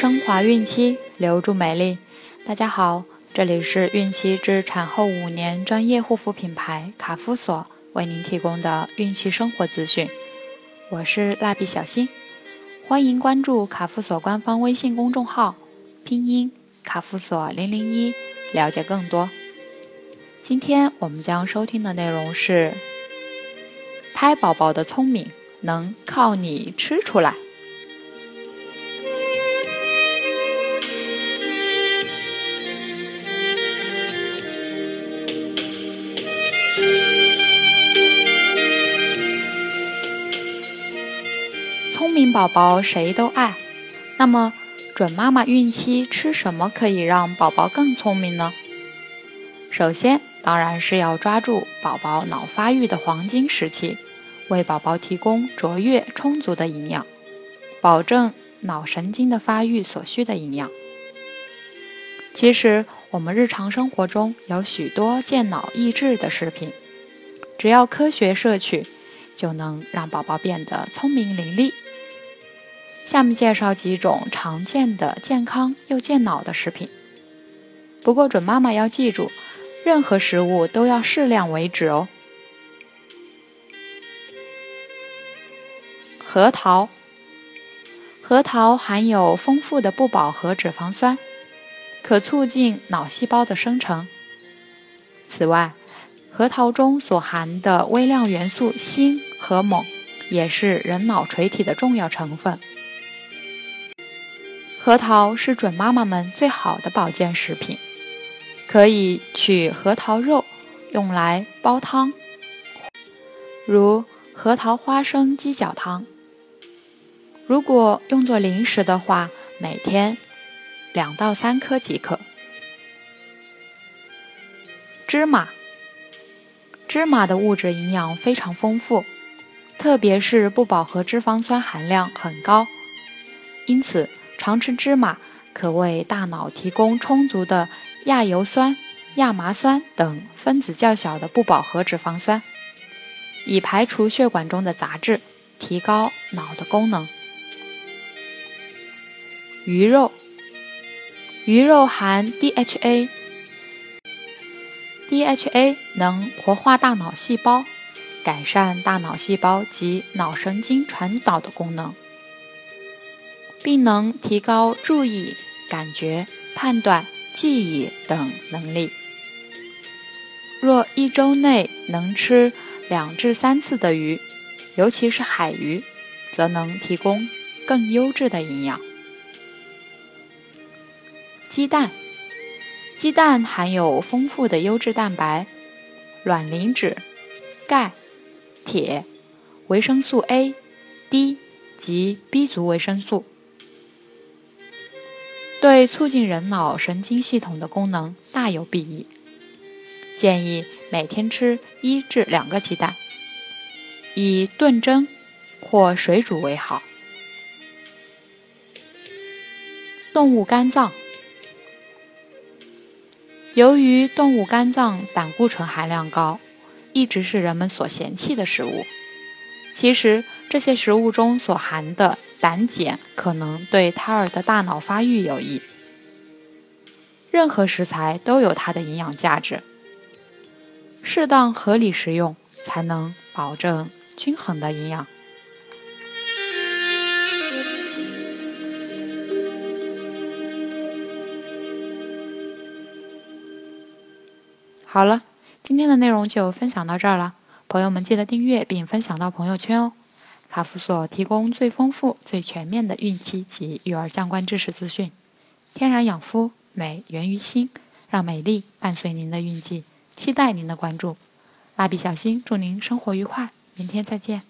升华孕期，留住美丽。大家好，这里是孕期至产后五年专业护肤品牌卡夫索为您提供的孕期生活资讯。我是蜡笔小新，欢迎关注卡夫索官方微信公众号，拼音卡夫索零零一，了解更多。今天我们将收听的内容是：胎宝宝的聪明能靠你吃出来。聪明宝宝谁都爱，那么准妈妈孕期吃什么可以让宝宝更聪明呢？首先，当然是要抓住宝宝脑发育的黄金时期，为宝宝提供卓越充足的营养，保证脑神经的发育所需的营养。其实，我们日常生活中有许多健脑益智的食品，只要科学摄取，就能让宝宝变得聪明伶俐。下面介绍几种常见的健康又健脑的食品。不过，准妈妈要记住。任何食物都要适量为止哦。核桃，核桃含有丰富的不饱和脂肪酸，可促进脑细胞的生成。此外，核桃中所含的微量元素锌和锰也是人脑垂体的重要成分。核桃是准妈妈们最好的保健食品。可以取核桃肉用来煲汤，如核桃花生鸡脚汤。如果用作零食的话，每天两到三颗即可。芝麻，芝麻的物质营养非常丰富，特别是不饱和脂肪酸含量很高，因此常吃芝麻可为大脑提供充足的。亚油酸、亚麻酸等分子较小的不饱和脂肪酸，以排除血管中的杂质，提高脑的功能。鱼肉，鱼肉含 DHA，DHA 能活化大脑细胞，改善大脑细胞及脑神经传导的功能，并能提高注意、感觉、判断。记忆等能力。若一周内能吃两至三次的鱼，尤其是海鱼，则能提供更优质的营养。鸡蛋，鸡蛋含有丰富的优质蛋白、卵磷脂、钙、铁、维生素 A、D 及 B 族维生素。对促进人脑神经系统的功能大有裨益，建议每天吃一至两个鸡蛋，以炖蒸或水煮为好。动物肝脏，由于动物肝脏胆固醇含量高，一直是人们所嫌弃的食物。其实，这些食物中所含的。胆碱可能对胎儿的大脑发育有益。任何食材都有它的营养价值，适当合理食用才能保证均衡的营养。好了，今天的内容就分享到这儿了，朋友们记得订阅并分享到朋友圈哦。卡夫所提供最丰富、最全面的孕期及育儿相关知识资讯。天然养肤，美源于心，让美丽伴随您的孕期。期待您的关注。蜡笔小新，祝您生活愉快，明天再见。